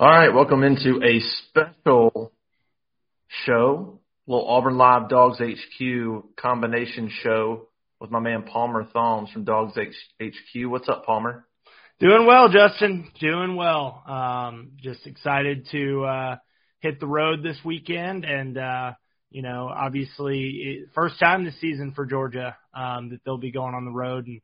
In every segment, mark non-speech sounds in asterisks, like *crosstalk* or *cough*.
All right, welcome into a special show, little Auburn Live Dawgs HQ combination show with my man Palmer Thombs from Dawgs HQ. What's up, Palmer? Doing well, Justin. Doing well. Um, just excited to uh, hit the road this weekend, and uh, you know, obviously, first time this season for Georgia um, that they'll be going on the road, and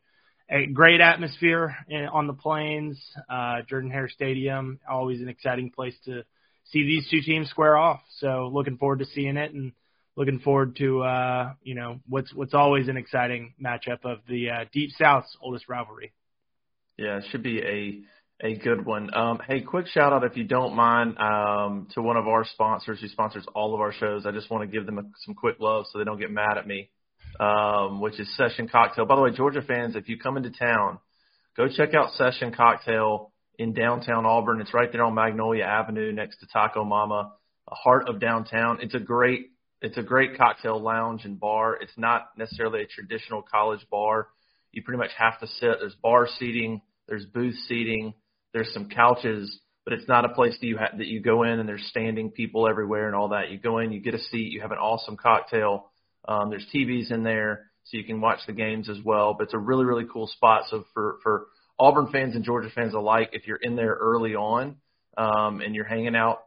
a great atmosphere on the plains. Uh, Jordan Hare Stadium, always an exciting place to see these two teams square off. So, looking forward to seeing it, and looking forward to uh, you know what's what's always an exciting matchup of the uh, Deep South's oldest rivalry. Yeah, it should be a a good one. Um, hey, quick shout out if you don't mind um, to one of our sponsors who sponsors all of our shows. I just want to give them a, some quick love so they don't get mad at me, um, which is Session Cocktail. By the way, Georgia fans, if you come into town, go check out Session Cocktail in downtown Auburn. It's right there on Magnolia Avenue next to Taco Mama, heart of downtown. It's a great it's a great cocktail lounge and bar. It's not necessarily a traditional college bar. You pretty much have to sit. There's bar seating, there's booth seating there's some couches, but it's not a place that you ha- that you go in and there's standing people everywhere and all that. You go in, you get a seat, you have an awesome cocktail. Um, there's TVs in there, so you can watch the games as well. But it's a really really cool spot. So for for Auburn fans and Georgia fans alike, if you're in there early on um, and you're hanging out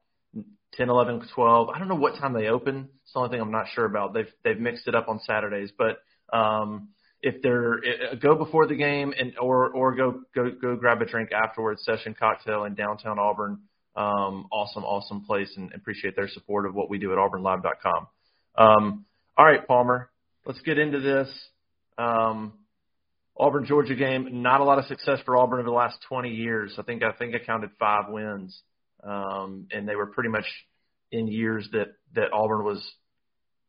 10, 11, 12, I don't know what time they open. It's the only thing I'm not sure about. They've they've mixed it up on Saturdays, but um, if they're uh, go before the game and or or go go go grab a drink afterwards. Session cocktail in downtown Auburn. Um, awesome, awesome place, and appreciate their support of what we do at AuburnLive.com. Um, all right, Palmer, let's get into this. Um, Auburn Georgia game. Not a lot of success for Auburn over the last 20 years. I think I think I counted five wins, um, and they were pretty much in years that that Auburn was,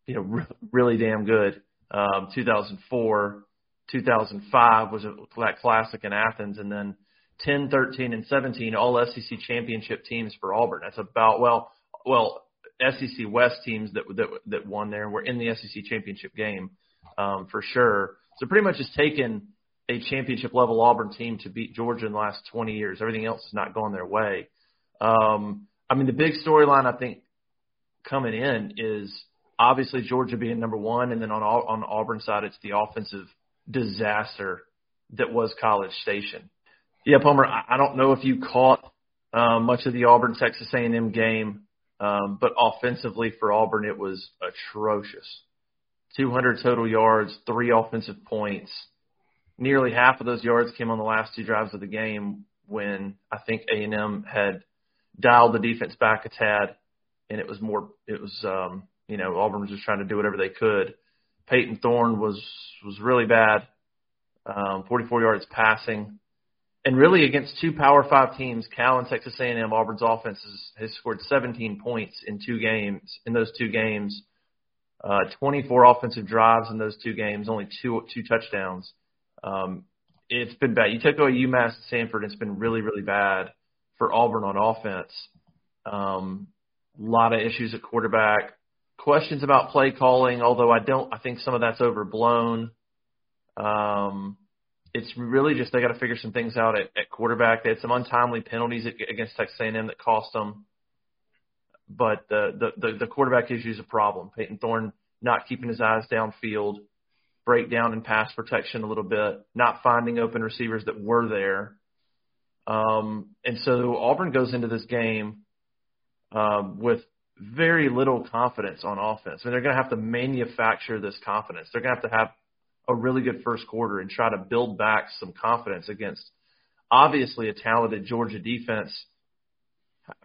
you know, re- really damn good. Um, 2004, 2005 was a, that classic in Athens, and then 10, 13, and 17 all SEC championship teams for Auburn. That's about well, well SEC West teams that that that won there and were in the SEC championship game um, for sure. So pretty much has taken a championship level Auburn team to beat Georgia in the last 20 years. Everything else has not gone their way. Um, I mean, the big storyline I think coming in is obviously Georgia being number one, and then on on Auburn side, it's the offensive disaster that was College Station. Yeah, Palmer, I, I don't know if you caught uh, much of the Auburn Texas A&M game, um, but offensively for Auburn, it was atrocious. 200 total yards, three offensive points. Nearly half of those yards came on the last two drives of the game when I think A&M had dialed the defense back a tad, and it was more. It was um, you know, Auburn was just trying to do whatever they could. Payton Thorne was was really bad, um, 44 yards passing, and really against two Power Five teams, Cal and Texas A&M, Auburn's offense has, has scored 17 points in two games. In those two games, uh, 24 offensive drives in those two games, only two two touchdowns. Um, it's been bad. You took away UMass and Samford, it's been really really bad for Auburn on offense. Um, a lot of issues at quarterback questions about play calling, although I don't. I think some of that's overblown. Um, it's really just they got to figure some things out at, at quarterback. They had some untimely penalties against Texas A&M that cost them, but the the the, the quarterback issue is a problem. Payton Thorne not keeping his eyes downfield, breakdown in pass protection a little bit, not finding open receivers that were there. Um, and so Auburn goes into this game um, with very little confidence on offense. I mean, they're going to have to manufacture this confidence. They're going to have to have a really good first quarter and try to build back some confidence against obviously a talented Georgia defense.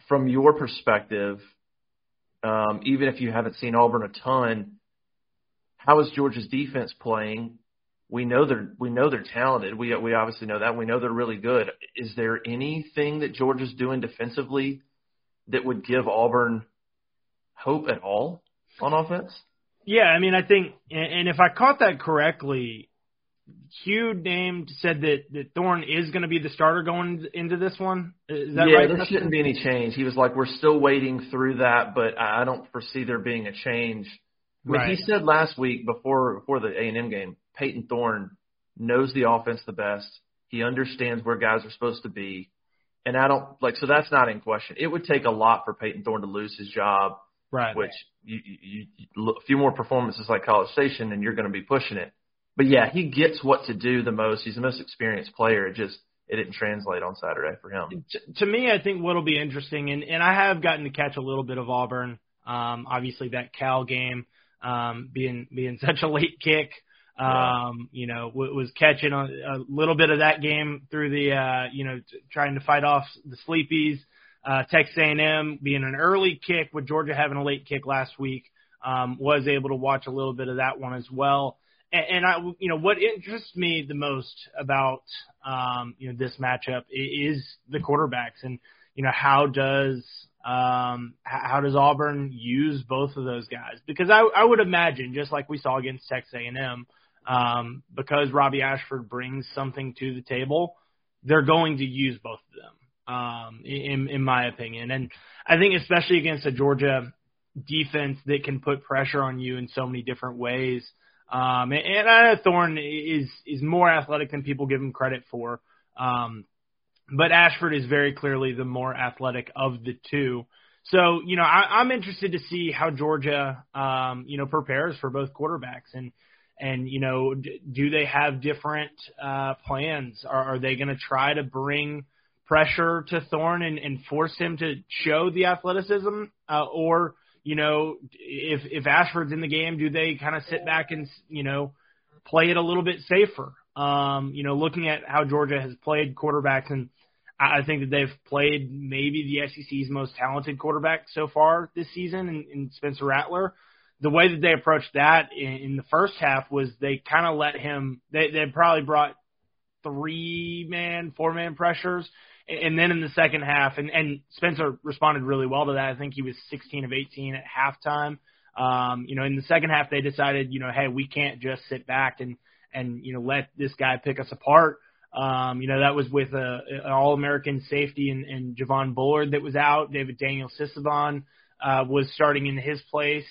From your perspective, um, even if you haven't seen Auburn a ton, how is Georgia's defense playing we know they're we know they're talented. We we obviously know that. We know they're really good. Is there anything that Georgia's doing defensively that would give Auburn hope at all on offense? Yeah, I mean, I think, and if I caught that correctly, Hugh named said that that Thorne is going to be the starter going into this one. Is that yeah, right? there shouldn't be any change. He was like, "We're still waiting through that, but I don't foresee there being a change." I mean, Right. he said last week before before the A and M game, Payton Thorne knows the offense the best. He understands where guys are supposed to be, and I don't like. So that's not in question. It would take a lot for Payton Thorne to lose his job, Right. which you, you, you a few more performances like College Station, and you're going to be pushing it. But yeah, he gets what to do the most. He's the most experienced player. It just it didn't translate on Saturday for him. to, to me, I think what'll be interesting, and, and I have gotten to catch a little bit of Auburn. Um, obviously, that Cal game um, being being *laughs* such a late kick, um, you know, w- was catching a, a little bit of that game through the, uh, you know, t- trying to fight off the sleepies. Uh, Texas A&M being an early kick with Georgia having a late kick last week, um, was able to watch a little bit of that one as well. And, and I, you know, what interests me the most about, um, you know, this matchup is the quarterbacks and, you know, how does, um, how does Auburn use both of those guys? Because I, I would imagine, just like we saw against Texas A&M, um, because Robbie Ashford brings something to the table, they're going to use both of them um, in, in my opinion. And I think especially against a Georgia defense that can put pressure on you in so many different ways. Um, and, I know Thorne is is more athletic than people give him credit for. Um, but Ashford is very clearly the more athletic of the two. So, you know, I, I'm interested to see how Georgia, um, you know, prepares for both quarterbacks and, and, you know, d- do they have different, uh, plans? Are, are they going to try to bring pressure to Thorne and, and force him to show the athleticism? Uh, or, you know, if, if Ashford's in the game, do they kind of sit back and, you know, play it a little bit safer? Um, you know, looking at how Georgia has played quarterbacks and I I think that they've played maybe the SEC's most talented quarterback so far this season in, in Spencer Rattler. The way that they approached that in, in the first half was they kind of let him. They they probably brought three man, four man pressures, and, then in the second half, and and Spencer responded really well to that. I think he was 16 of 18 at halftime. Um, you know, in the second half, they decided, you know, hey, we can't just sit back and and you know let this guy pick us apart. Um, you know, that was with a, an All-American safety and, and Javon Bullard that was out. David Daniel Sisavath uh, was starting in his place.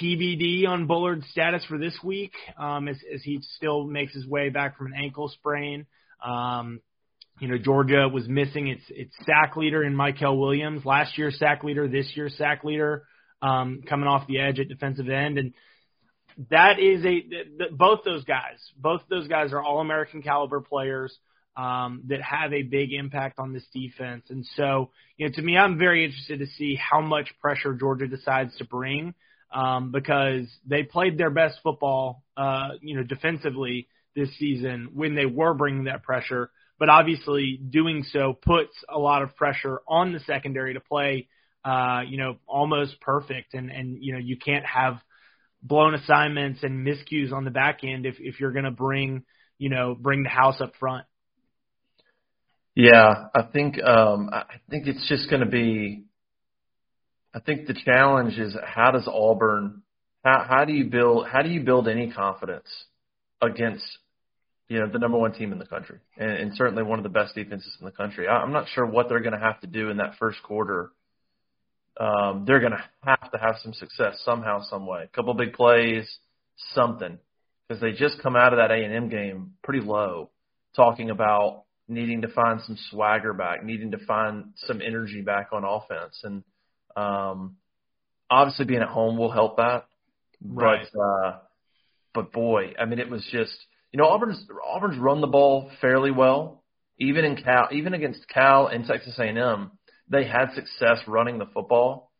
TBD on Bullard's status for this week um, as, as he still makes his way back from an ankle sprain. Um, you know, Georgia was missing its its sack leader in Mykel Williams, last year's sack leader, this year's sack leader, um, coming off the edge at defensive end, and that is a th- th- both those guys, both those guys are all American caliber players um, that have a big impact on this defense. And so, you know, to me, I'm very interested to see how much pressure Georgia decides to bring um, because they played their best football, uh, you know, defensively this season when they were bringing that pressure. But obviously, doing so puts a lot of pressure on the secondary to play, uh, you know, almost perfect. And and you know, you can't have blown assignments and miscues on the back end if if you're going to bring you know bring the house up front. Yeah, I think um, I think it's just going to be. I think the challenge is how does Auburn, how how do you build how do you build any confidence against you know the number one team in the country and, and certainly one of the best defenses in the country. I, I'm not sure what they're going to have to do in that first quarter. Um, they're going to have to have some success somehow, some way. A couple big plays, something, because they just come out of that A and M game pretty low, talking about needing to find some swagger back, needing to find some energy back on offense, and um, obviously being at home will help that. Right. But uh, but boy, I mean, it was just you know Auburn's Auburn's run the ball fairly well, even in Cal, even against Cal and Texas A&M, they had success running the football.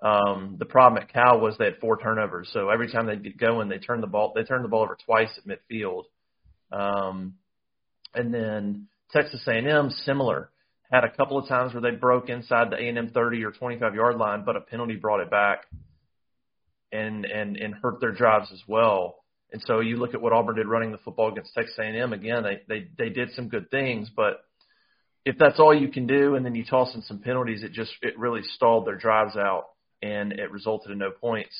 Um, the problem at Cal was they had four turnovers, so every time they'd get going, they turned the ball they turned the ball over twice at midfield. Um, and then Texas A&M similar had a couple of times where they broke inside the A&M 30 or 25 yard line, but a penalty brought it back and and and hurt their drives as well. And so you look at what Auburn did running the football against Texas A&M. Again, they they they did some good things, but if that's all you can do, and then you toss in some penalties, it just it really stalled their drives out, and it resulted in no points.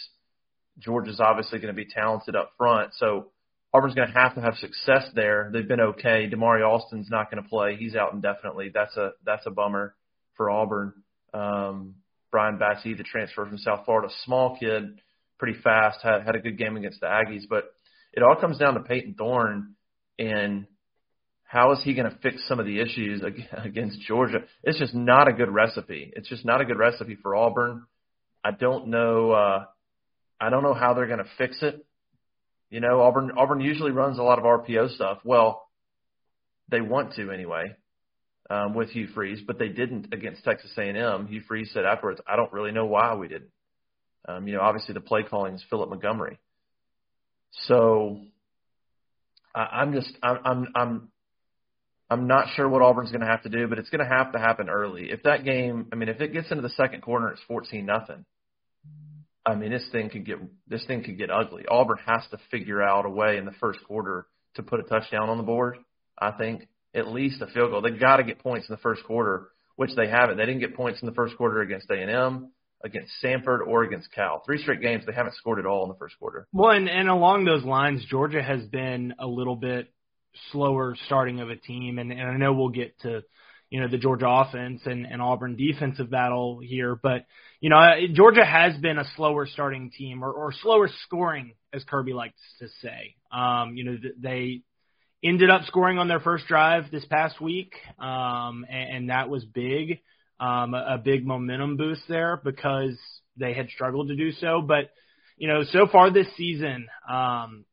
Georgia's obviously going to be talented up front, so Auburn's going to have to have success there. They've been okay. Damari Alston's not going to play; he's out indefinitely. That's a that's a bummer for Auburn. Um, Brian Battie, the transfer from South Florida, small kid, pretty fast, had had a good game against the Aggies, but it all comes down to Payton Thorne and how is he going to fix some of the issues *laughs* against Georgia? It's just not a good recipe. It's just not a good recipe for Auburn. I don't know. Uh, I don't know how they're going to fix it. You know, Auburn Auburn usually runs a lot of RPO stuff. Well, they want to anyway um, with Hugh Freeze, but they didn't against Texas A&M. Hugh Freeze said afterwards, "I don't really know why we didn't." Um, you know, obviously the play calling is Philip Montgomery. So I, I'm just I'm I'm I'm I'm not sure what Auburn's going to have to do, but it's going to have to happen early. If that game, I mean, if it gets into the second quarter, it's 14 nothing. I mean, this thing could get this thing could get ugly. Auburn has to figure out a way in the first quarter to put a touchdown on the board. I think at least a field goal. They got to get points in the first quarter, which they haven't. They didn't get points in the first quarter against A and M against Samford or against Cal. Three straight games they haven't scored at all in the first quarter. Well, and, and along those lines, Georgia has been a little bit slower starting of a team, and, and I know we'll get to you know the Georgia offense and, and Auburn defensive battle here, but you know Georgia has been a slower starting team or, or slower scoring, as Kirby likes to say. Um, you know they ended up scoring on their first drive this past week, um, and, and that was big um, a, big momentum boost there because they had struggled to do so. But you know, so far this season, um,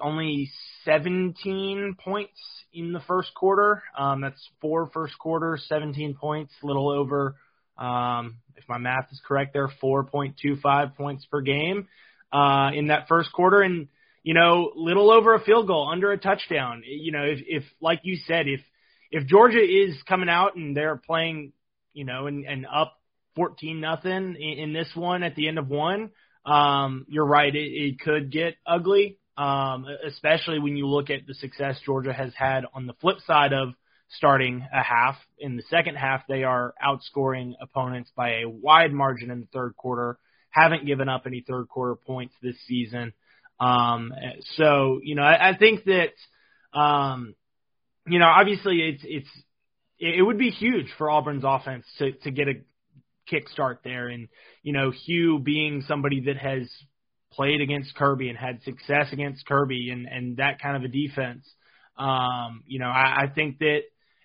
only 17 points in the first quarter. Um, that's four first quarter, 17 points, a little over, um, if my math is correct, there 4.25 points per game uh, in that first quarter, and you know, little over a field goal, under a touchdown. You know, if, if like you said, if if Georgia is coming out and they're playing you know, and, and up 14 nothing in, in this one at the end of one, um, you're right. It, it could get ugly, um, especially when you look at the success Georgia has had on the flip side of starting a half. In the second half, they are outscoring opponents by a wide margin in the third quarter. Haven't given up any third quarter points this season. Um, so you know, I, I think that um, you know, obviously it's it's it would be huge for Auburn's offense to to get a kick start there. And you know, Hugh being somebody that has played against Kirby and had success against Kirby and and that kind of a defense. Um, you know, I, I think that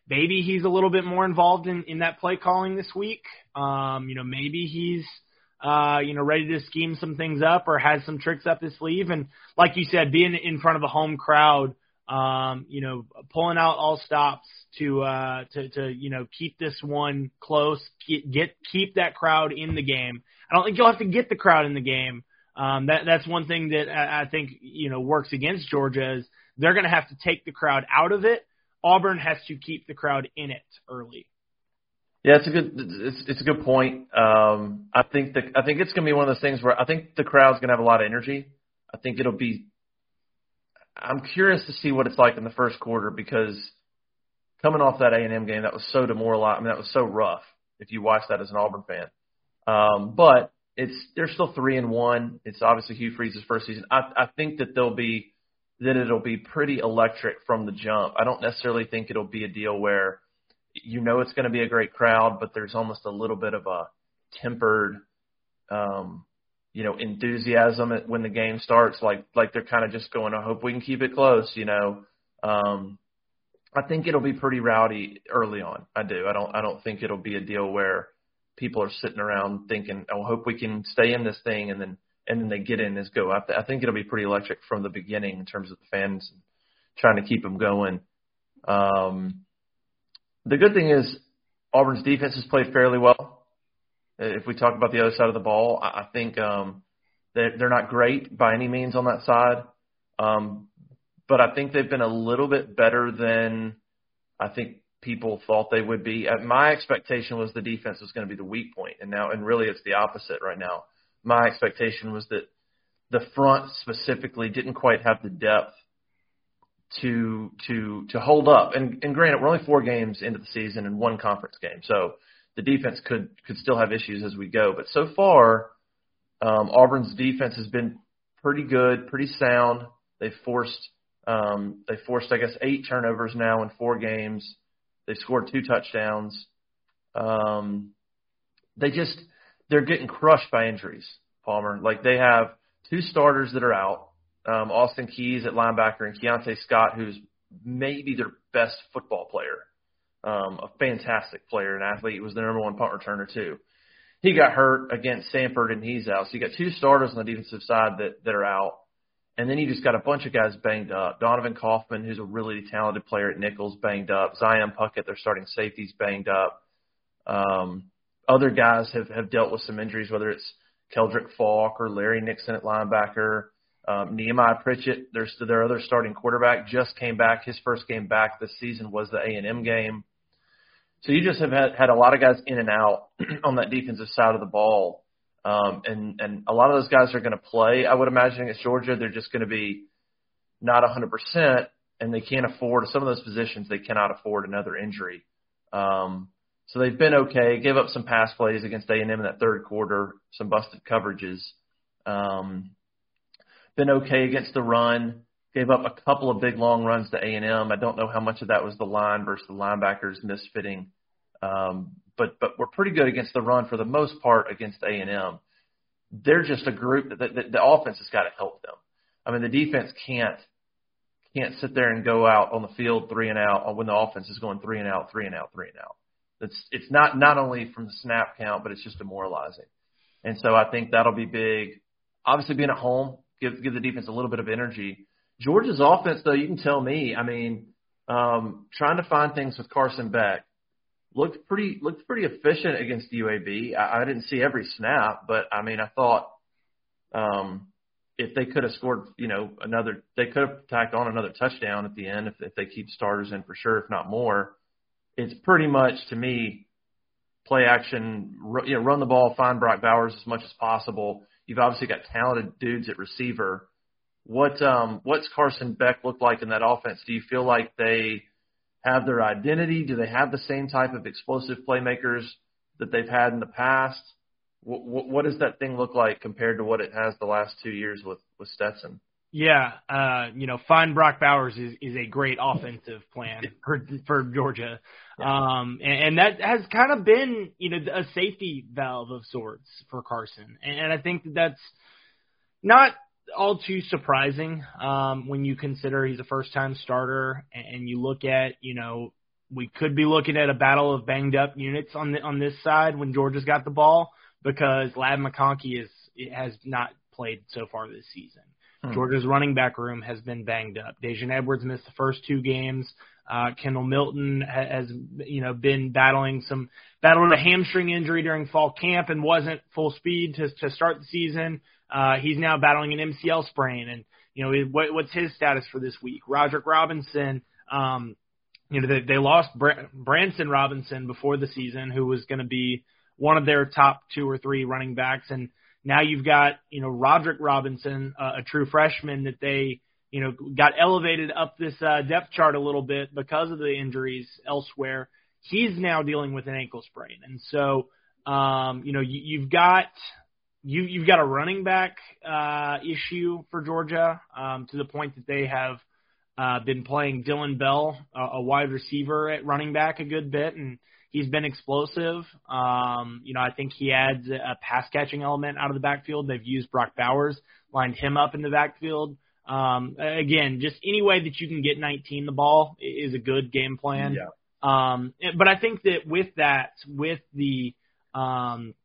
maybe he's a little bit more involved in in that play calling this week. Um, you know, maybe he's uh, you know, ready to scheme some things up or has some tricks up his sleeve. And like you said, being in front of a home crowd um, you know, pulling out all stops to uh, to to you know keep this one close, get, get keep that crowd in the game. I don't think you'll have to get the crowd in the game. Um, that that's one thing that I, I think you know works against Georgia is they're going to have to take the crowd out of it. Auburn has to keep the crowd in it early. Yeah, it's a good it's it's a good point. Um, I think the I think it's going to be one of those things where I think the crowd's going to have a lot of energy. I think it'll be I'm curious to see what it's like in the first quarter because coming off that A&M game, that was so demoralizing. I mean, that was so rough. If you watch that as an Auburn fan, um, but it's they're still three and one. It's obviously Hugh Freeze's first season. I, I think that they'll be that it'll be pretty electric from the jump. I don't necessarily think it'll be a deal where you know it's going to be a great crowd, but there's almost a little bit of a tempered um, you know, enthusiasm when the game starts, like like they're kind of just going, I hope we can keep it close, you know. Um, I think it'll be pretty rowdy early on. I do. I don't. I don't think it'll be a deal where people are sitting around thinking, "Oh, hope we can stay in this thing," and then and then they get in and go. I, th- I think it'll be pretty electric from the beginning in terms of the fans trying to keep them going. Um, the good thing is Auburn's defense has played fairly well. If we talk about the other side of the ball, I think um, they're, they're not great by any means on that side. Um, but I think they've been a little bit better than I think people thought they would be. Uh, my expectation was the defense was going to be the weak point, and now, and really, it's the opposite right now. My expectation was that the front specifically didn't quite have the depth to to to hold up. And, and granted, we're only four games into the season and one conference game, so the defense could could still have issues as we go. But so far, um, Auburn's defense has been pretty good, pretty sound. They forced um, they forced I guess eight turnovers now in four games. They scored two touchdowns. Um, they just they're getting crushed by injuries, Palmer. Like they have two starters that are out. Um, Austin Keys at linebacker and Keionte Scott, who's maybe their best football player, um, a fantastic player, an athlete, was the number one punt returner too. He got hurt against Samford and he's out. So you got two starters on the defensive side that, that are out. And then you just got a bunch of guys banged up. Donovan Kaufman, who's a really talented player at nickel, banged up. Zion Puckett, their starting safeties, banged up. Um, other guys have, have dealt with some injuries, whether it's Keldric Faulk or Larry Nixon at linebacker. Um, Nehemiah Pritchett, their, their other starting quarterback, just came back. His first game back this season was the A&M game. So you just have had, had a lot of guys in and out *clears throat* on that defensive side of the ball. Um, and, and a lot of those guys are going to play, I would imagine, against Georgia. They're just going to be not 100%, and they can't afford some of those positions. They cannot afford another injury. Um, so they've been okay. Gave up some pass plays against A&M in that third quarter, some busted coverages. Um, been okay against the run. Gave up a couple of big long runs to A&M. I don't know how much of that was the line versus the linebackers misfitting. Um, but but we're pretty good against the run for the most part against A&M. They're just a group that, that the offense has got to help them. I mean, the defense can't can't sit there and go out on the field three and out when the offense is going three and out, three and out, three and out. It's it's not not only from the snap count, but it's just demoralizing. And so I think that'll be big. Obviously, being at home give give the defense a little bit of energy. Georgia's offense, though, you can tell me. I mean, um, trying to find things with Carson Beck looked pretty looked pretty efficient against UAB. I, I didn't see every snap, but I mean, I thought um, if they could have scored, you know, another, they could have tacked on another touchdown at the end if, if they keep starters in for sure, if not more. It's pretty much to me play action, you know, run the ball, find Brock Bowers as much as possible. You've obviously got talented dudes at receiver. What um, what's Carson Beck look like in that offense? Do you feel like they have their identity? Do they have the same type of explosive playmakers that they've had in the past? What, what does that thing look like compared to what it has the last two years with with Stetson? Yeah, uh, you know, find Brock Bowers is, is a great offensive plan *laughs* for for Georgia, um, and, and that has kind of been you know a safety valve of sorts for Carson, and I think that that's not all too surprising um, when you consider he's a first time starter, and you look at you know we could be looking at a battle of banged up units on the, on this side when Georgia's got the ball because Ladd McConkey is has not played so far this season. Hmm. Georgia's running back room has been banged up. Daijun Edwards missed the first two games. Uh, Kendall Milton has, you know, been battling some battling a hamstring injury during fall camp and wasn't full speed to to start the season. Uh, he's now battling an MCL sprain, and you know what, what's his status for this week? Roderick Robinson, um, you know they, they lost Br- Branson Robinson before the season, who was going to be one of their top two or three running backs, and now you've got, you know, Roderick Robinson, uh, a true freshman that they, you know, got elevated up this uh, depth chart a little bit because of the injuries elsewhere. He's now dealing with an ankle sprain, and so, um, you know, you, you've got you you've got a running back uh, issue for Georgia um, to the point that they have uh, been playing Dillon Bell, a, a wide receiver at running back, a good bit, and He's been explosive. Um, you know, I think he adds a pass catching element out of the backfield. They've used Brock Bowers, lined him up in the backfield. Um, again, just any way that you can get 19 the ball is a good game plan. Yeah. Um, but I think that with that, with the, um,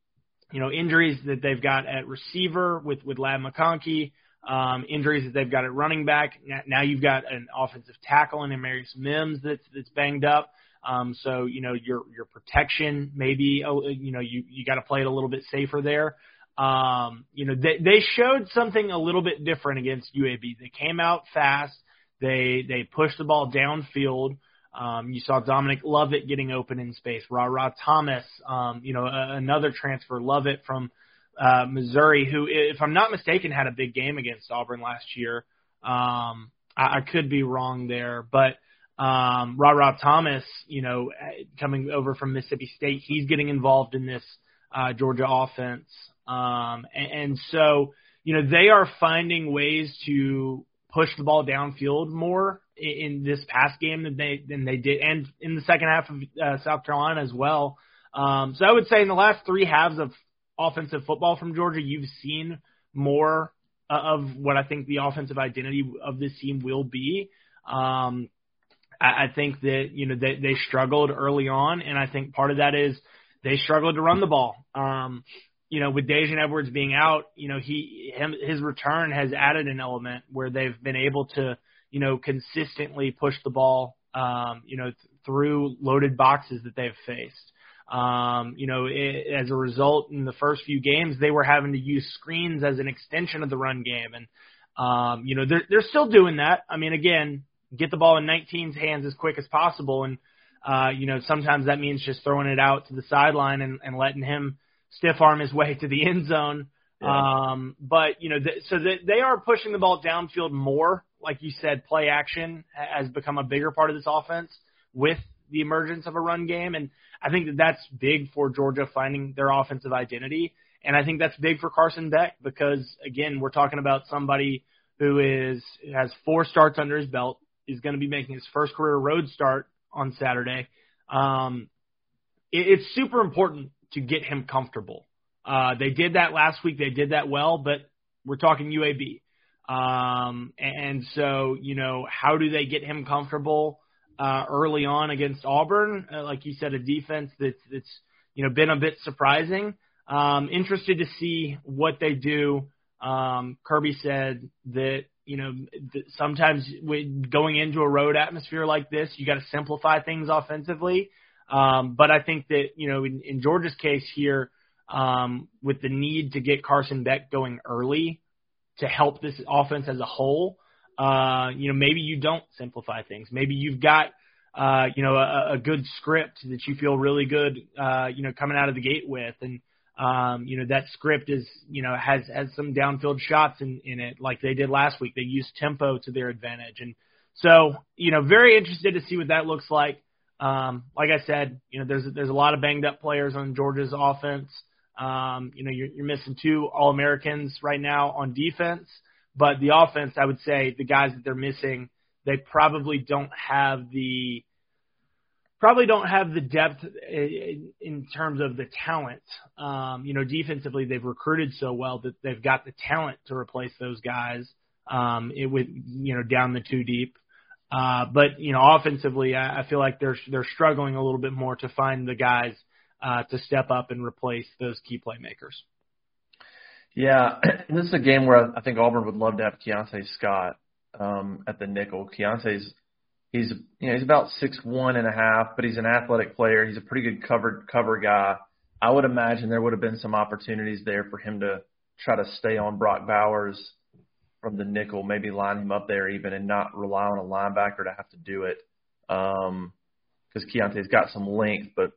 you know, injuries that they've got at receiver with, with Ladd McConkey, um, injuries that they've got at running back. Now you've got an offensive tackle in Amarius Mims that's, that's banged up. Um, so you know your your protection maybe oh, you know you you got to play it a little bit safer there. Um, you know they they showed something a little bit different against UAB. They came out fast. They they pushed the ball downfield. Um, you saw Dominic Lovett getting open in space. Ra Ra Thomas, um, you know, a, another transfer, Lovett from uh, Missouri, who, if I'm not mistaken, had a big game against Auburn last year. Um, I, I could be wrong there, but um, Rob Rob Thomas, you know, coming over from Mississippi State, he's getting involved in this uh, Georgia offense, um, and, and so you know they are finding ways to push the ball downfield more in, this past game than they than they did, and in the second half of uh, South Carolina as well. Um, so I would say in the last three halves of offensive football from Georgia, you've seen more uh, of what I think the offensive identity of this team will be. Um, I, I think that you know they, they struggled early on, and I think part of that is they struggled to run the ball. Um, you know, with Daijun Edwards being out, you know he him, his return has added an element where they've been able to you know consistently push the ball, um, you know, th- through loaded boxes that they've faced. Um, you know, it, as a result, in the first few games, they were having to use screens as an extension of the run game, and um, you know they're they're still doing that. I mean, again, get the ball in 19's hands as quick as possible, and uh, you know sometimes that means just throwing it out to the sideline and, and letting him stiff arm his *laughs* way to the end zone. Yeah. Um, but you know, th- so th- they are pushing the ball downfield more. Like you said, play action has become a bigger part of this offense with the emergence of a run game. And I think that that's big for Georgia finding their offensive identity. And I think that's big for Carson Beck because, again, we're talking about somebody who is has four starts under his belt, is going to be making his first career road start on Saturday. Um, it, it's super important to get him comfortable. Uh, they did that last week. They did that well, but we're talking UAB. Um, and so, you know, how do they get him comfortable? uh, early on against Auburn. Uh, like you said, a defense that's that's you know been a bit surprising. Um, interested to see what they do. Um, Kirby said that you know that sometimes going into a road atmosphere like this, you got to simplify things offensively. Um, but I think that you know in, in Georgia's case here, um, with the need to get Carson Beck going early to help this offense as a whole, uh, you know, maybe you don't simplify things. Maybe you've got, uh, you know, a, a good script that you feel really good, uh, you know, coming out of the gate with. And, um, you know, that script is, you know, has, has some downfield shots in, in it like they did last week. They used tempo to their advantage. And so, you know, very interested to see what that looks like. Um, like I said, you know, there's, there's a lot of banged up players on Georgia's offense. Um, you know, you're, you're missing two All Americans right now on defense. But the offense, I would say the guys that they're missing, they probably don't have the probably don't have the depth in, in terms of the talent. Um, you know, defensively they've recruited so well that they've got the talent to replace those guys. Um, it with you know down the two deep. Uh, but you know, offensively, I, I feel like they're they're struggling a little bit more to find the guys uh, to step up and replace those key playmakers. Yeah, *clears throat* this is a game where I think Auburn would love to have Keionte Scott um, at the nickel. Keionte's he's you know he's about six one and a half, but he's an athletic player. He's a pretty good covered cover guy. I would imagine there would have been some opportunities there for him to try to stay on Brock Bowers from the nickel, maybe line him up there even, and not rely on a linebacker to have to do it. Um, because Keionte's got some length, but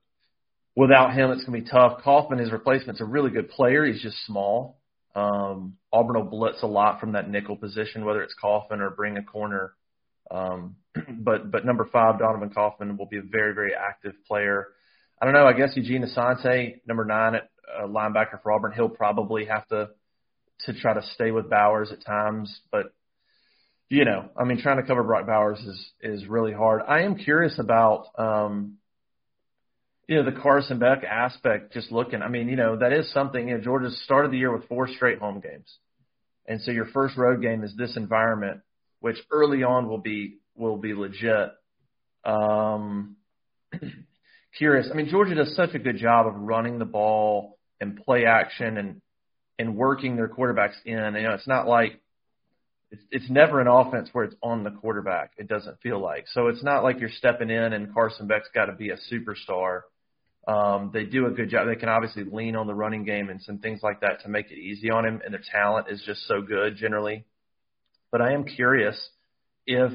without him, it's going to be tough. Kaufman, his replacement's a really good player. He's just small. Um, Auburn will blitz a lot from that nickel position, whether it's Kaufman or bring a corner. Um, *clears throat* but but number five, Donovan Kaufman, will be a very very active player. I don't know. I guess Eugene Asante, number nine at uh, linebacker for Auburn, he'll probably have to to try to stay with Bowers at times. But you know, I mean, trying to cover Brock Bowers is is really hard. I am curious about um, you know, the Carson Beck aspect, just looking, I mean, you know, that is something, you know, Georgia started the year with four straight home games. And so your first road game is this environment, which early on will be, will be legit. Um, *clears throat* curious. I mean, Georgia does such a good job of running the ball and play action and, and working their quarterbacks in. You know, it's not like, it's, it's never an offense where it's on the quarterback. It doesn't feel like. So it's not like you're stepping in and Carson Beck's got to be a superstar. Um, they do a good job. They can obviously lean on the running game and some things like that to make it easy on him, and their talent is just so good generally. But I am curious if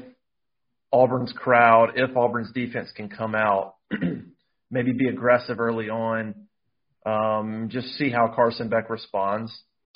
Auburn's crowd, if Auburn's defense can come out, *clears throat* maybe be aggressive early on, Um, just see how Carson Beck responds.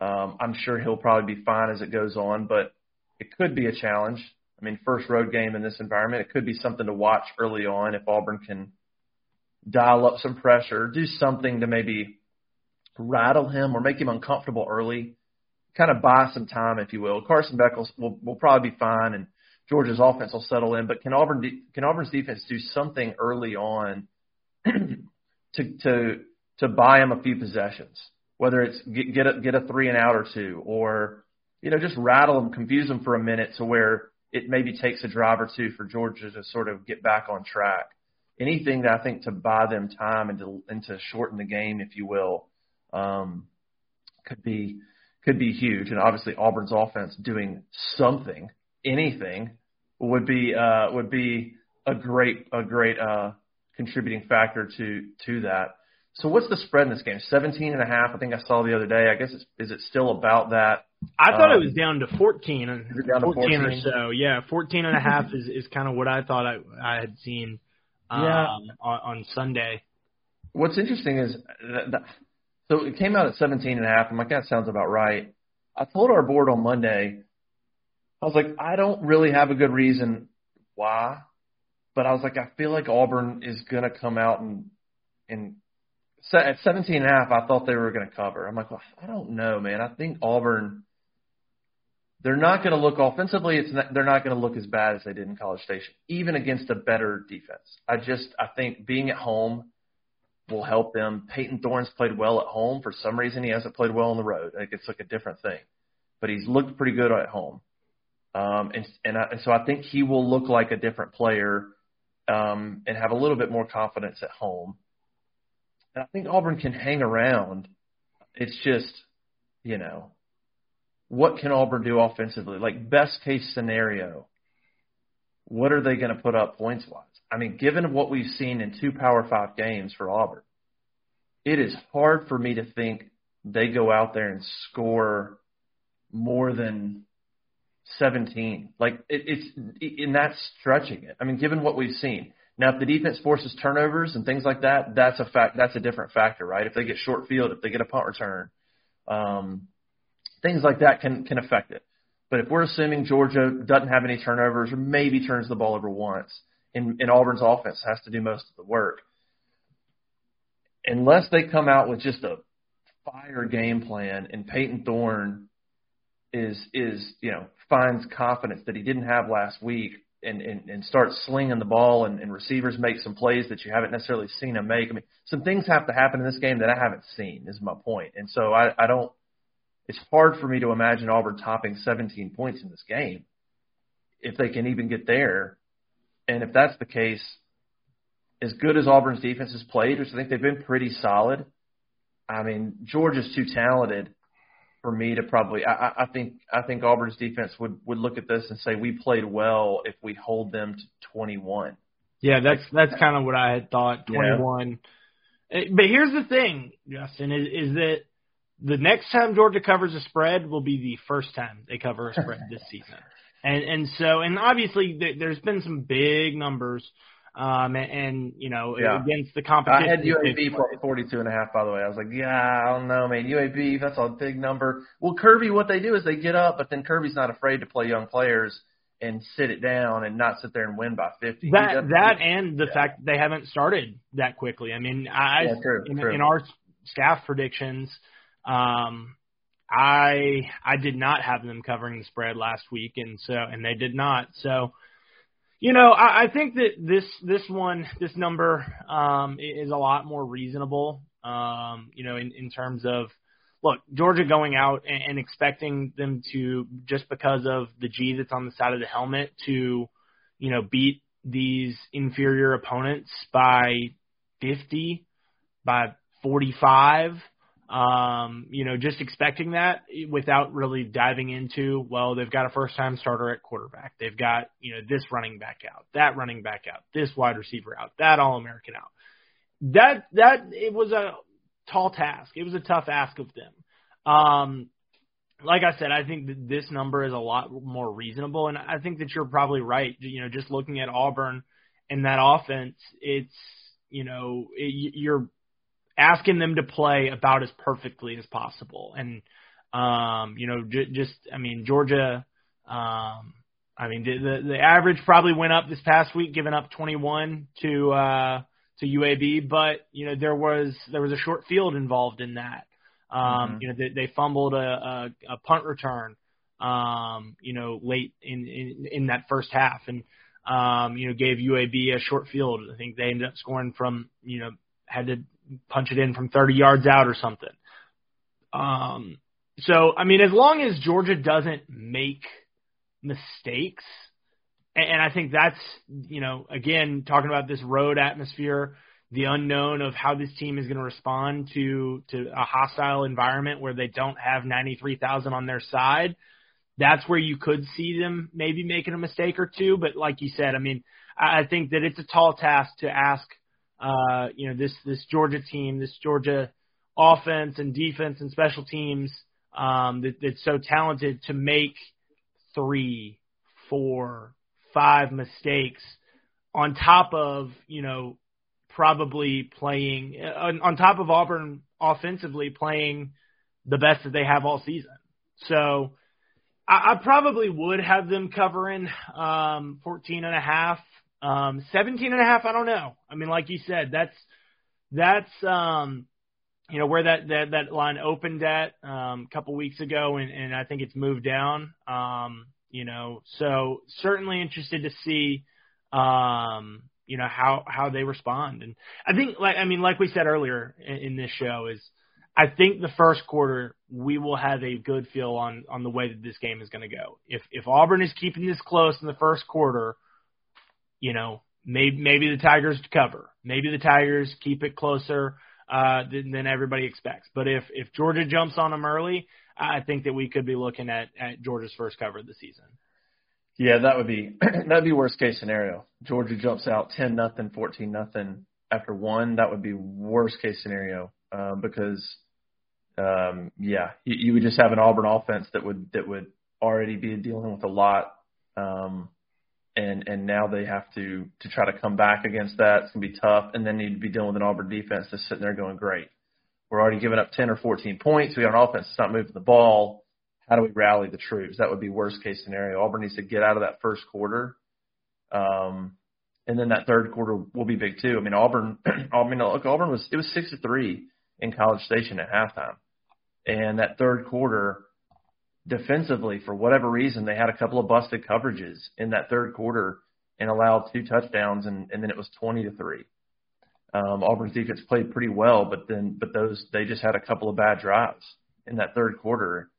Um, I'm sure he'll probably be fine as it goes on, but it could be a challenge. I mean, first road game in this environment, it could be something to watch early on if Auburn can dial up some pressure, do something to maybe rattle him or make him uncomfortable early, kind of buy some time, if you will. Carson Beck will, will probably be fine, and Georgia's offense will settle in. But can Auburn can Auburn's defense do something early on *clears throat* to to to buy him a few possessions? Whether it's get, get a get a three and out or two, or you know just rattle them, confuse them for a minute to where it maybe takes a drive or two for Georgia to sort of get back on track. Anything that I think to buy them time and to and to shorten the game, if you will, um, could be could be huge. And obviously Auburn's offense doing something, anything, would be uh, would be a great a great uh, contributing factor to to that. So what's the spread in this game? 17 and a half. I think I saw the other day. I guess it's is it still about that? I thought um, it was down to 14 and down 14, 14 or so. Yeah, 14 and a half is is kind of what I thought I I had seen um, yeah. on, on Sunday. What's interesting is that, that so it came out at 17 and a half. I'm like that sounds about right. I told our board on Monday I was like I don't really have a good reason why, but I was like I feel like Auburn is going to come out and and at 17 and a half, I thought they were going to cover. I'm like, well, I don't know, man. I think Auburn, they're not going to look offensively. It's not, they're not going to look as bad as they did in College Station, even against a better defense. I just, I think being at home will help them. Payton Thorne's played well at home. For some reason, he hasn't played well on the road. Think it's like a different thing, but he's looked pretty good at home. Um, and and, I, and so I think he will look like a different player um, and have a little bit more confidence at home. And I think Auburn can hang around. It's just, you know, what can Auburn do offensively? Like best case scenario, what are they going to put up points wise? I mean, given what we've seen in two Power Five games for Auburn, it is hard for me to think they go out there and score more than 17. Like it, it's, and that's stretching it. I mean, given what we've seen, now, if the defense forces turnovers and things like that, that's a fact. That's a different factor, right? If they get short field, if they get a punt return, um, things like that can can affect it. But if we're assuming Georgia doesn't have any turnovers or maybe turns the ball over once, and, and Auburn's offense has to do most of the work, unless they come out with just a fire game plan and Payton Thorne is is you know finds confidence that he didn't have last week and, and, and start slinging the ball and, and receivers make some plays that you haven't necessarily seen them make. I mean, some things have to happen in this game that I haven't seen is my point. And so I, I don't, it's hard for me to imagine Auburn topping 17 points in this game if they can even get there. And if that's the case, as good as Auburn's defense has played, which I think they've been pretty solid, I mean, Georgia's too talented for me to probably. I, I think I think Auburn's defense would would look at this and say we played well if we hold them to 21. Yeah, that's that's kind of what I had thought. 21. Yeah. But here's the thing, Justin, is, is that the next time Georgia covers a spread will be the first time they cover a spread this season. *laughs* And and so and obviously there's been some big numbers um, and, and you know yeah. against the competition. I had UAB plus 42 and a half, by the way. I was like, yeah, I don't know, man. UAB, that's a big number. Well, Kirby, what they do is they get up, but then Kirby's not afraid to play young players and sit it down and not sit there and win by 50. That that and the yeah. fact that they haven't started that quickly. I mean, I yeah, true, in, true. in our staff predictions, um, I I did not have them covering the spread last week, and so and they did not. So you know, I, I think that this this one, this number, um, is a lot more reasonable. Um, you know, in, in terms of look, Georgia going out and, and expecting them to just because of the G that's on the side of the helmet to, you know, beat these inferior opponents by 50, by 45. Um, you know, just expecting that without really diving into, well, they've got a first time starter at quarterback. They've got, you know, this running back out, that running back out, this wide receiver out, that All American out. That, that, it was a tall task. It was a tough ask of them. Um, like I said, I think that this number is a lot more reasonable, and I think that you're probably right. You know, just looking at Auburn and that offense, it's you know it, you're asking them to play about as perfectly as possible. And um, you know, j- just I mean, Georgia. Um, I mean, the the average probably went up this past week, giving up 21 to uh, to UAB, but you know there was there was a short field involved in that. Um, mm-hmm. You know, they, they fumbled a, a, a punt return, um, you know, late in, in in that first half, and um, you know, gave UAB a short field. I think they ended up scoring from, you know, had to punch it in from 30 yards out or something. Um, so, I mean, as long as Georgia doesn't make mistakes, and, and I think that's, you know, again, talking about this road atmosphere, the unknown of how this team is going to respond to to a hostile environment where they don't have 93,000 on their side. That's where you could see them maybe making a mistake or two, but like you said, I mean, I think that it's a tall task to ask uh, you know, this this Georgia team, this Georgia offense and defense and special teams um, that, that's so talented to make three, four, five mistakes on top of you know probably playing on, on top of Auburn offensively playing the best that they have all season. So I, I probably would have them covering um, 14 and a half um, 17 and a half, I don't know. I mean, like you said, that's, that's, um, you know, where that, that, that line opened at, um, a couple weeks ago and, and I think it's moved down. Um, you know, so certainly interested to see, um, you know, how, how they respond. And I think, like, I mean, like we said earlier in, in this show is, I think the first quarter we will have a good feel on on the way that this game is going to go. If if Auburn is keeping this close in the first quarter, you know, maybe maybe the Tigers cover. Maybe the Tigers keep it closer uh, than, than everybody expects. But if if Georgia jumps on them early, I think that we could be looking at at Georgia's first cover of the season. Yeah, that would be *clears throat* that'd be worst case scenario. Georgia jumps out ten nothing, fourteen nothing after one. That would be worst case scenario uh, because um, yeah, you, you would just have an Auburn offense that would that would already be dealing with a lot. Um, and and now they have to to try to come back against that. It's gonna be tough, and then need to be dealing with an Auburn defense that's sitting there going, great. We're already giving up 10 or 14 points. We got an offense that's not moving the ball. How do we rally the troops? That would be worst case scenario. Auburn needs to get out of that first quarter. Um, and then that third quarter will be big too. I mean, Auburn, *clears throat* I mean, look, Auburn was, it was six to three in College Station at halftime. And that third quarter, defensively, for whatever reason, they had a couple of busted coverages in that third quarter and allowed two touchdowns, and, and then it was 20 to three. Um, Auburn's defense played pretty well, but then but those they just had a couple of bad drives in that third quarter,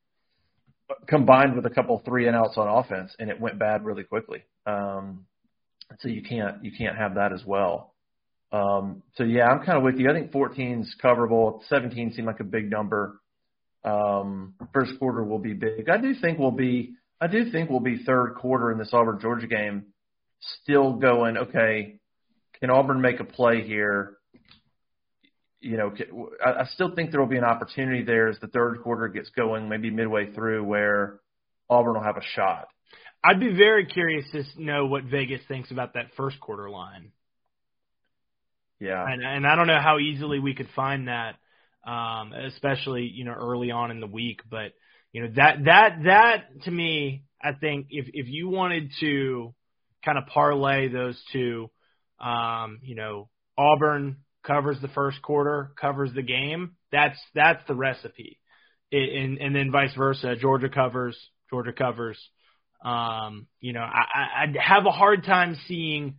combined with a couple three and outs on offense, and it went bad really quickly. Um, so you can't you can't have that as well. Um, so yeah, I'm kind of with you. I think 14's coverable. 17 seemed like a big number. Um, first quarter will be big. I do think we'll be. I do think we'll be third quarter in this Auburn Georgia game, still going. Okay, can Auburn make a play here? You know, I still think there will be an opportunity there as the third quarter gets going, maybe midway through, where Auburn will have a shot. I'd be very curious to know what Vegas thinks about that first quarter line. Yeah, and, and I don't know how easily we could find that um, especially you know early on in the week. But you know that that that to me, I think if if you wanted to kind of parlay those two, um, you know, Auburn covers the first quarter, covers the game. That's that's the recipe, and and then vice versa. Georgia covers, Georgia covers. Um, you know, I, I'd have a hard time seeing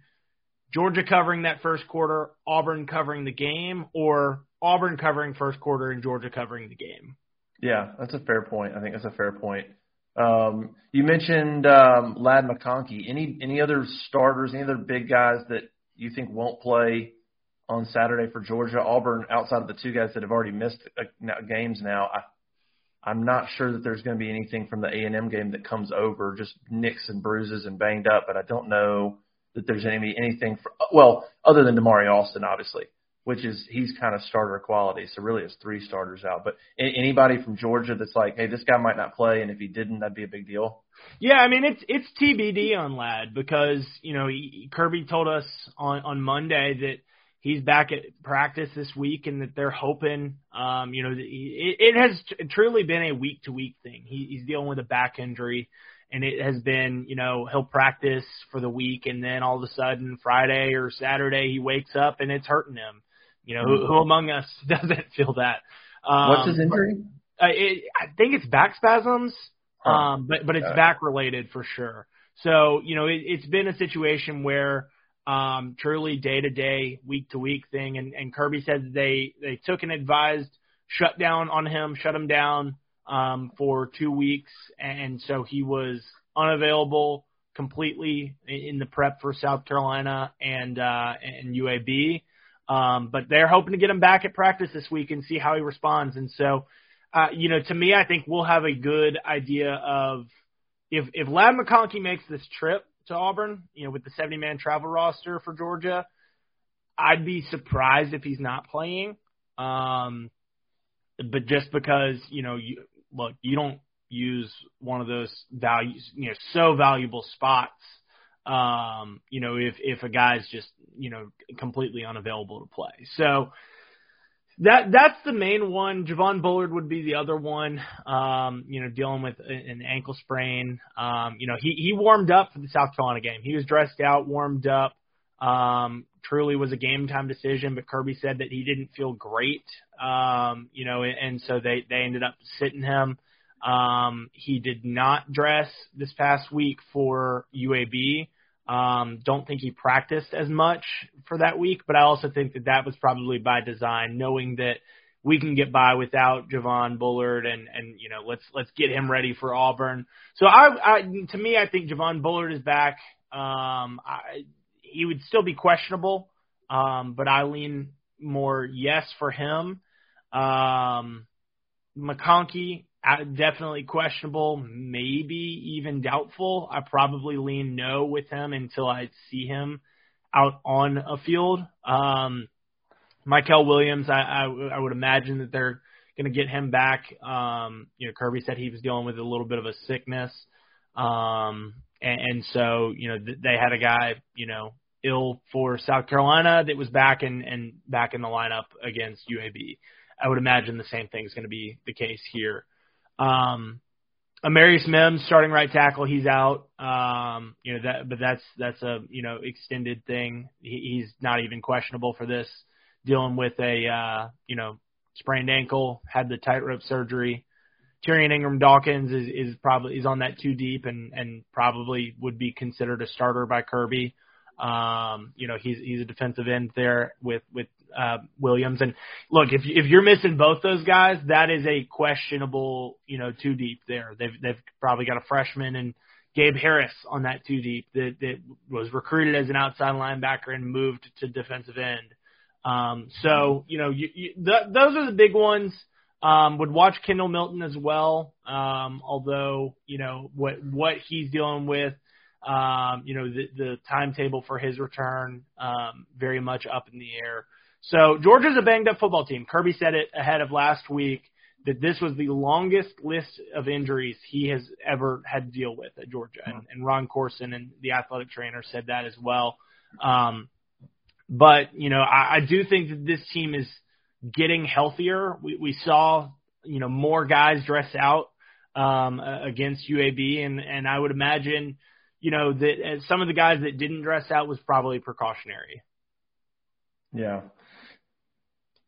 Georgia covering that first quarter, Auburn covering the game, or Auburn covering first quarter and Georgia covering the game. Yeah, that's a fair point. I think that's a fair point. Um, you mentioned um, Ladd McConkey. Any any other starters, any other big guys that you think won't play on Saturday for Georgia. Auburn, outside of the two guys that have already missed uh, games now, I, I'm not sure that there's going to be anything from the A&M game that comes over, just nicks and bruises and banged up. But I don't know that there's any anything for well, other than Damari Alston, obviously, which is he's kind of starter quality. So really, it's three starters out. But anybody from Georgia that's like, hey, this guy might not play, and if he didn't, that'd be a big deal. Yeah, I mean it's it's TBD on Ladd because you know he, Kirby told us on on Monday that he's back at practice this week and that they're hoping, um, you know, it, it has t- truly been a week to week thing. He, he's dealing with a back injury and it has been, you know, he'll practice for the week and then all of a sudden Friday or Saturday he wakes up and it's hurting him. You know, who, who among us *laughs* doesn't feel that? Um, What's his injury? Uh, it, I think it's back spasms, um, but but it's back related for sure. So you know, it, it's been a situation where um, truly day to day, week to week thing. And, and Kirby said they they took an advised shutdown on him, shut him down um, for two weeks, and so he was unavailable completely in the prep for South Carolina and uh, and UAB. Um, but they're hoping to get him back at practice this week and see how he responds. And so, uh, you know, to me, I think we'll have a good idea of if if Ladd McConkey makes this trip to Auburn, you know, with the 70 man travel roster for Georgia. I'd be surprised if he's not playing. Um, but just because, you know, you look, you don't use one of those values, you know, so valuable spots. Um, you know, if if a guy's just, you know, completely unavailable to play. So that that's the main one. Javon Bullard would be the other one. Um, you know, dealing with an ankle sprain. Um, you know, he he warmed up for the South Carolina game. He was dressed out, warmed up. Um, truly was a game time decision, but Kirby said that he didn't feel great. Um, you know, and and so they they ended up sitting him. Um, he did not dress this past week for UAB. Um, don't think he practiced as much for that week, but I also think that that was probably by design, knowing that we can get by without Javon Bullard and and you know let's let's get him ready for Auburn. So I, I to me I think Javon Bullard is back. Um, I, he would still be questionable, um, but I lean more yes for him. Um, McConkey, definitely questionable, maybe even doubtful. I probably lean no with him until I see him out on a field. Um, Mykel Williams, I, I, I would imagine that they're going to get him back. Um, you know, Kirby said he was dealing with a little bit of a sickness. Um, and, and so, you know, th- they had a guy, you know, ill for South Carolina that was back and, and back in the lineup against UAB. I would imagine the same thing is going to be the case here. Um, Amarius Mims, starting right tackle, he's out. Um, you know that, but that's that's a you know extended thing. He, he's not even questionable for this. Dealing with a uh, you know sprained ankle, had the tightrope surgery. Tyrion Ingram Dawkins is, is probably is on that too deep and and probably would be considered a starter by Kirby. Um, you know, he's he's a defensive end there with with uh, Williams. And look, if if you're missing both those guys, that is a questionable, you know, two deep there. They've they've probably got a freshman and Gabe Harris on that two deep that that was recruited as an outside linebacker and moved to defensive end. Um, so you know, you, you, th- those are the big ones. Um, would watch Kendall Milton as well. Um, although you know what what he's dealing with um, you know, the, the timetable for his return um, very much up in the air. So Georgia's a banged up football team. Kirby said it ahead of last week that this was the longest list of injuries he has ever had to deal with at Georgia. And, and Ron Courson and the athletic trainer said that as well. Um, but, you know, I, I do think that this team is getting healthier. We, we saw, you know, more guys dress out um, against UAB, and, and I would imagine – you know, that uh, some of the guys that didn't dress out was probably precautionary. Yeah.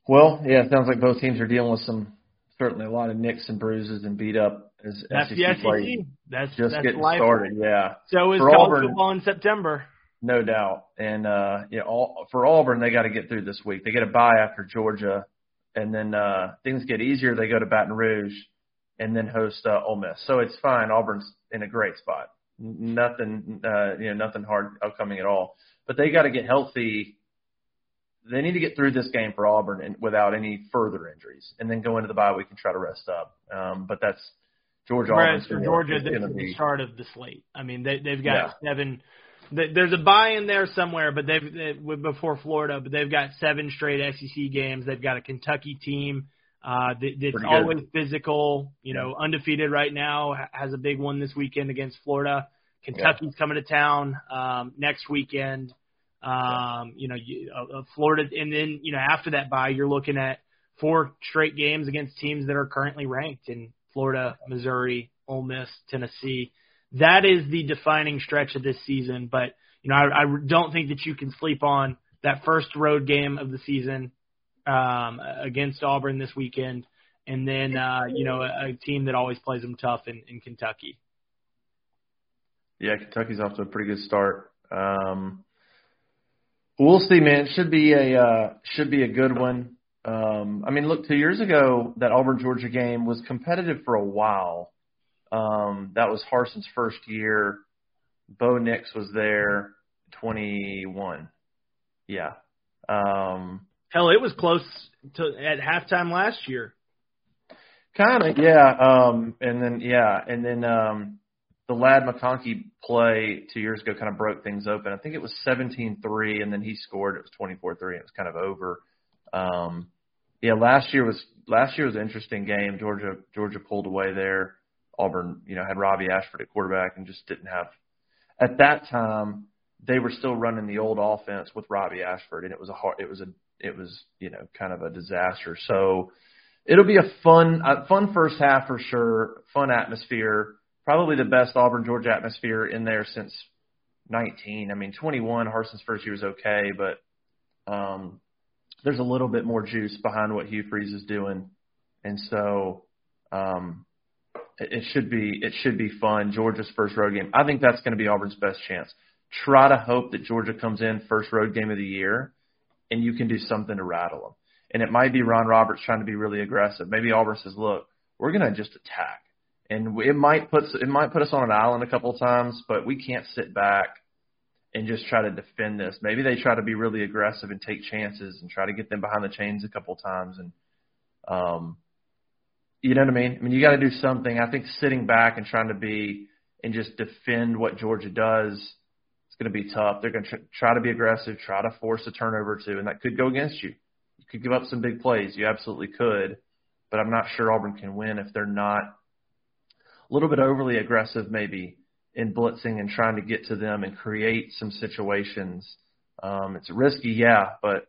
Well, yeah, it sounds like both teams are dealing with some certainly a lot of nicks and bruises and beat up as that's SEC the SEC. Play. That's just that's getting life. started. Yeah. So is for college Auburn, football in September. No doubt. And uh yeah, all, for Auburn they got to get through this week. They get a bye after Georgia, and then uh things get easier. They go to Baton Rouge, and then host uh, Ole Miss. So it's fine. Auburn's in a great spot nothing, uh, you know, nothing hard upcoming at all. But they got to get healthy they need to get through this game for Auburn and without any further injuries, and then go into the bye week and try to rest up. Um, but that's Georgia. Whereas Auburn's for Georgia, is this is the start of the slate. I mean, they, they've got seven. th- There's a bye in there somewhere, but they've they, before Florida, but they've got seven straight SEC games. They've got a Kentucky team uh, that, that's always physical. You know, undefeated right now. ha- Has a big one this weekend against Florida. Kentucky's coming to town um, next weekend. Um, you know, you, uh, uh, Florida, and then you know after that bye, you're looking at four straight games against teams that are currently ranked in Florida, Missouri, Ole Miss, Tennessee. That is the defining stretch of this season. But you know, I, I don't think that you can sleep on that first road game of the season um, against Auburn this weekend, and then uh, you know a, a team that always plays them tough in, in Kentucky. Yeah, Kentucky's off to a pretty good start. Um, we'll see, man. Should be a uh, should be a good one. Um, I mean, look, two years ago that Auburn Georgia game was competitive for a while. Um, that was Harsin's first year. Bo Nix was there, 21. Yeah. Um, Hell, it was close to at halftime last year. Kind of, yeah. Um, and then, yeah, and then um, the Ladd McConkey play two years ago kind of broke things open. I think it was 17-3, and then he scored. It was 24-3. and It was kind of over. Um, yeah, last year was last year was an interesting game. Georgia Georgia pulled away there. Auburn, you know, had Robbie Ashford at quarterback and just didn't have. At that time, they were still running the old offense with Robbie Ashford, and it was a hard. It was a it was you know kind of a disaster. So it'll be a fun a fun first half for sure. Fun atmosphere. Probably the best Auburn Georgia atmosphere in there since 19. I mean, 21 Harsin's first year was okay, but um, there's a little bit more juice behind what Hugh Freeze is doing, and so um, it, it should be it should be fun. Georgia's first road game. I think that's going to be Auburn's best chance. Try to hope that Georgia comes in first road game of the year, and you can do something to rattle them. And it might be Ron Roberts trying to be really aggressive. Maybe Auburn says, "Look, we're going to just attack." and it might put it might put us on an island a couple of times, but we can't sit back and just try to defend this. Maybe they try to be really aggressive and take chances and try to get them behind the chains a couple of times and um you know what I mean? I mean you got to do something. I think sitting back and trying to be and just defend what Georgia does going to be tough. They're going to try to be aggressive, try to force a turnover too, and that could go against you. You could give up some big plays. You absolutely could, but I'm not sure Auburn can win if they're not a little bit overly aggressive maybe in blitzing and trying to get to them and create some situations. Um, it's risky, yeah, but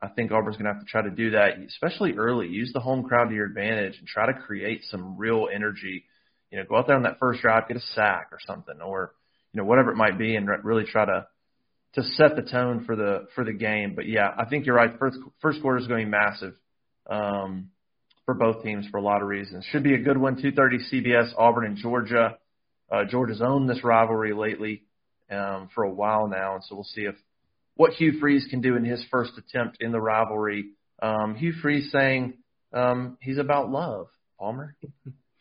I think Auburn's going to have to try to do that, especially early. Use the home crowd to your advantage and try to create some real energy. You know, go out there on that first drive, get a sack or something, or you know whatever it might be, and re- really try to to set the tone for the for the game. But yeah, I think you're right. First first quarter is going to be massive. Um, for both teams for a lot of reasons. Should be a good one. 2:30 CBS, Auburn and Georgia. Uh, Georgia's owned this rivalry lately um, for a while now, and so we'll see if what Hugh Freeze can do in his first attempt in the rivalry. Um, Hugh Freeze saying um, he's about love, Palmer.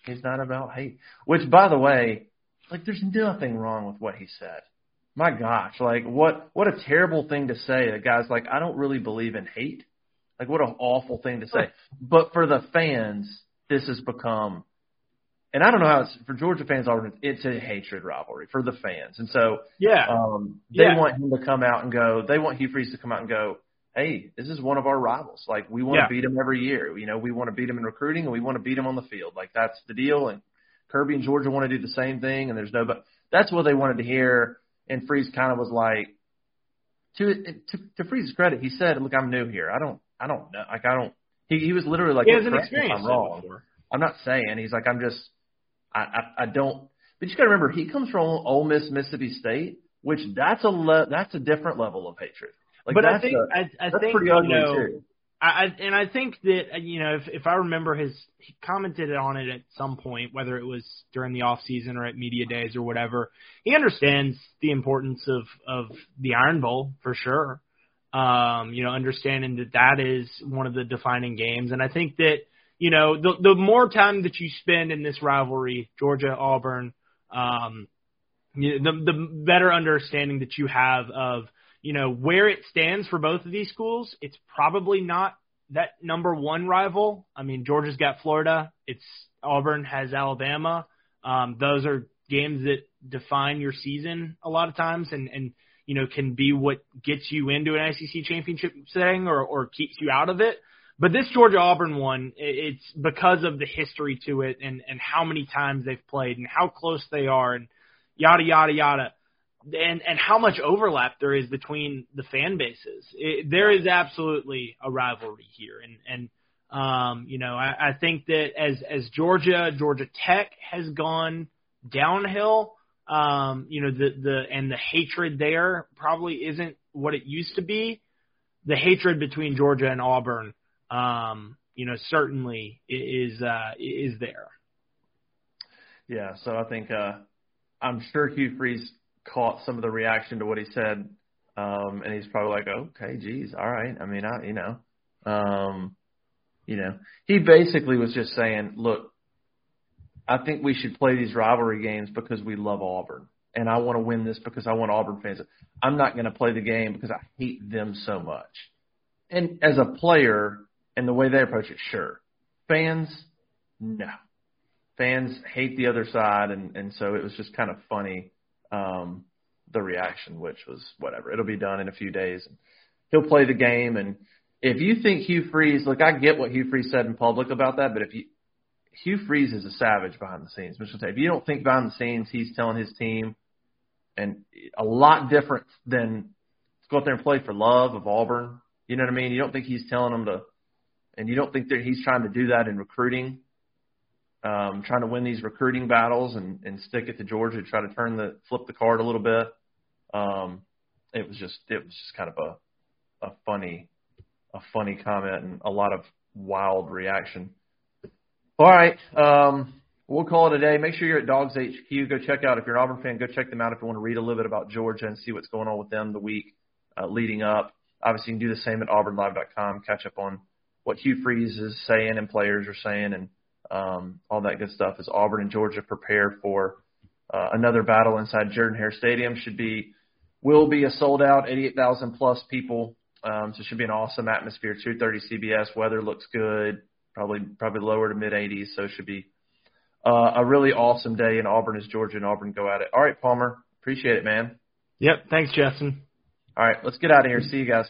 He's not about hate. Which, by the way, like there's nothing wrong with what he said. My gosh, like what what a terrible thing to say. A guy's like, I don't really believe in hate. Like what an awful thing to say. But for the fans, this has become and I don't know how it's for Georgia fans it's a hatred rivalry for the fans. And so Yeah. um they Yeah. want him to come out and go they want Hugh Freeze to come out and go, Hey, this is one of our rivals. Like we want Yeah. to beat him every year. You know, we want to beat him in recruiting and we want to beat him on the field. Like that's the deal and Kirby and Georgia want to do the same thing and there's no but that's what they wanted to hear and Freeze kind of was like to to to Freeze's credit, he said, "Look, I'm new here. I don't I don't know. Like I don't." He he was literally like, he "Look, hasn't correct me if experienced I'm wrong. before. I'm not saying." He's like, "I'm just I I, I don't." But you got to remember, he comes from Ole Miss, Mississippi State, which that's a le- that's a different level of hatred. Like but I think a, I, I that's think pretty you know, too. I, and I think that uh, you know if if I remember his he commented on it at some point whether it was during the off season or at media days or whatever. He understands the importance of of the Iron Bowl for sure. Um you know understanding that that is one of the defining games. And I think that you know the the more time that you spend in this rivalry Georgia Auburn um you- the the better understanding that you have of you know, where it stands for both of these schools, it's probably not that number one rival. I mean, Georgia's got Florida. It's Auburn has Alabama. Um, those are games that define your season a lot of times, and and you know can be what gets you into an SEC championship setting or or keeps you out of it. But this Georgia Auburn one, it's because of the history to it and and how many times they've played and how close they are and yada yada yada and and how much overlap there is between the fan bases. It, there is absolutely a rivalry here, and and um, you know I, I think that as as Georgia Georgia Tech has gone downhill, um, you know the the and the hatred there probably isn't what it used to be. The hatred between Georgia and Auburn, um, you know, certainly is uh, is there. Yeah, so I think uh, I'm sure Hugh Freeze caught some of the reaction to what he said, um, and he's probably like, okay, geez, all right. I mean, I, you know, um, you know, he basically was just saying, look, I think we should play these rivalry games because we love Auburn, and I want to win this because I want Auburn fans. I'm not going to play the game because I hate them so much. And as a player, and the way they approach it, sure. Fans, no. Fans hate the other side, and and so it was just kind of funny um, the reaction, which was whatever. It'll be done in a few days. He'll play the game. And if you think Hugh Freeze, look, I get what Hugh Freeze said in public about that, but if you Hugh Freeze is a savage behind the scenes. Mr. Tate, if you don't think behind the scenes he's telling his team, and a lot different than go out there and play for love of Auburn. You know what I mean? You don't think he's telling them to, and you don't think that he's trying to do that in recruiting um, trying to win these recruiting battles and, and stick it to Georgia, try to turn the flip the card a little bit. Um, it was just it was just kind of a a funny a funny comment and a lot of wild reaction. All right, um, we'll call it a day. Make sure you're at Dawgs HQ. Go check out if you're an Auburn fan. Go check them out if you want to read a little bit about Georgia and see what's going on with them the week uh, leading up. Obviously, you can do the same at AuburnLive.com. Catch up on what Hugh Freeze is saying and players are saying and um, all that good stuff as Auburn and Georgia prepare for uh, another battle inside Jordan Hare Stadium. Should be will be a sold out 88,000 plus people. Um, so it should be an awesome atmosphere. 2:30 CBS. Weather looks good. Probably probably lower to mid 80s. So it should be uh, a really awesome day in Auburn as Georgia and Auburn go at it. All right, Palmer. Appreciate it, man. Yep. Thanks, Justin. All right, let's get out of here. See you guys.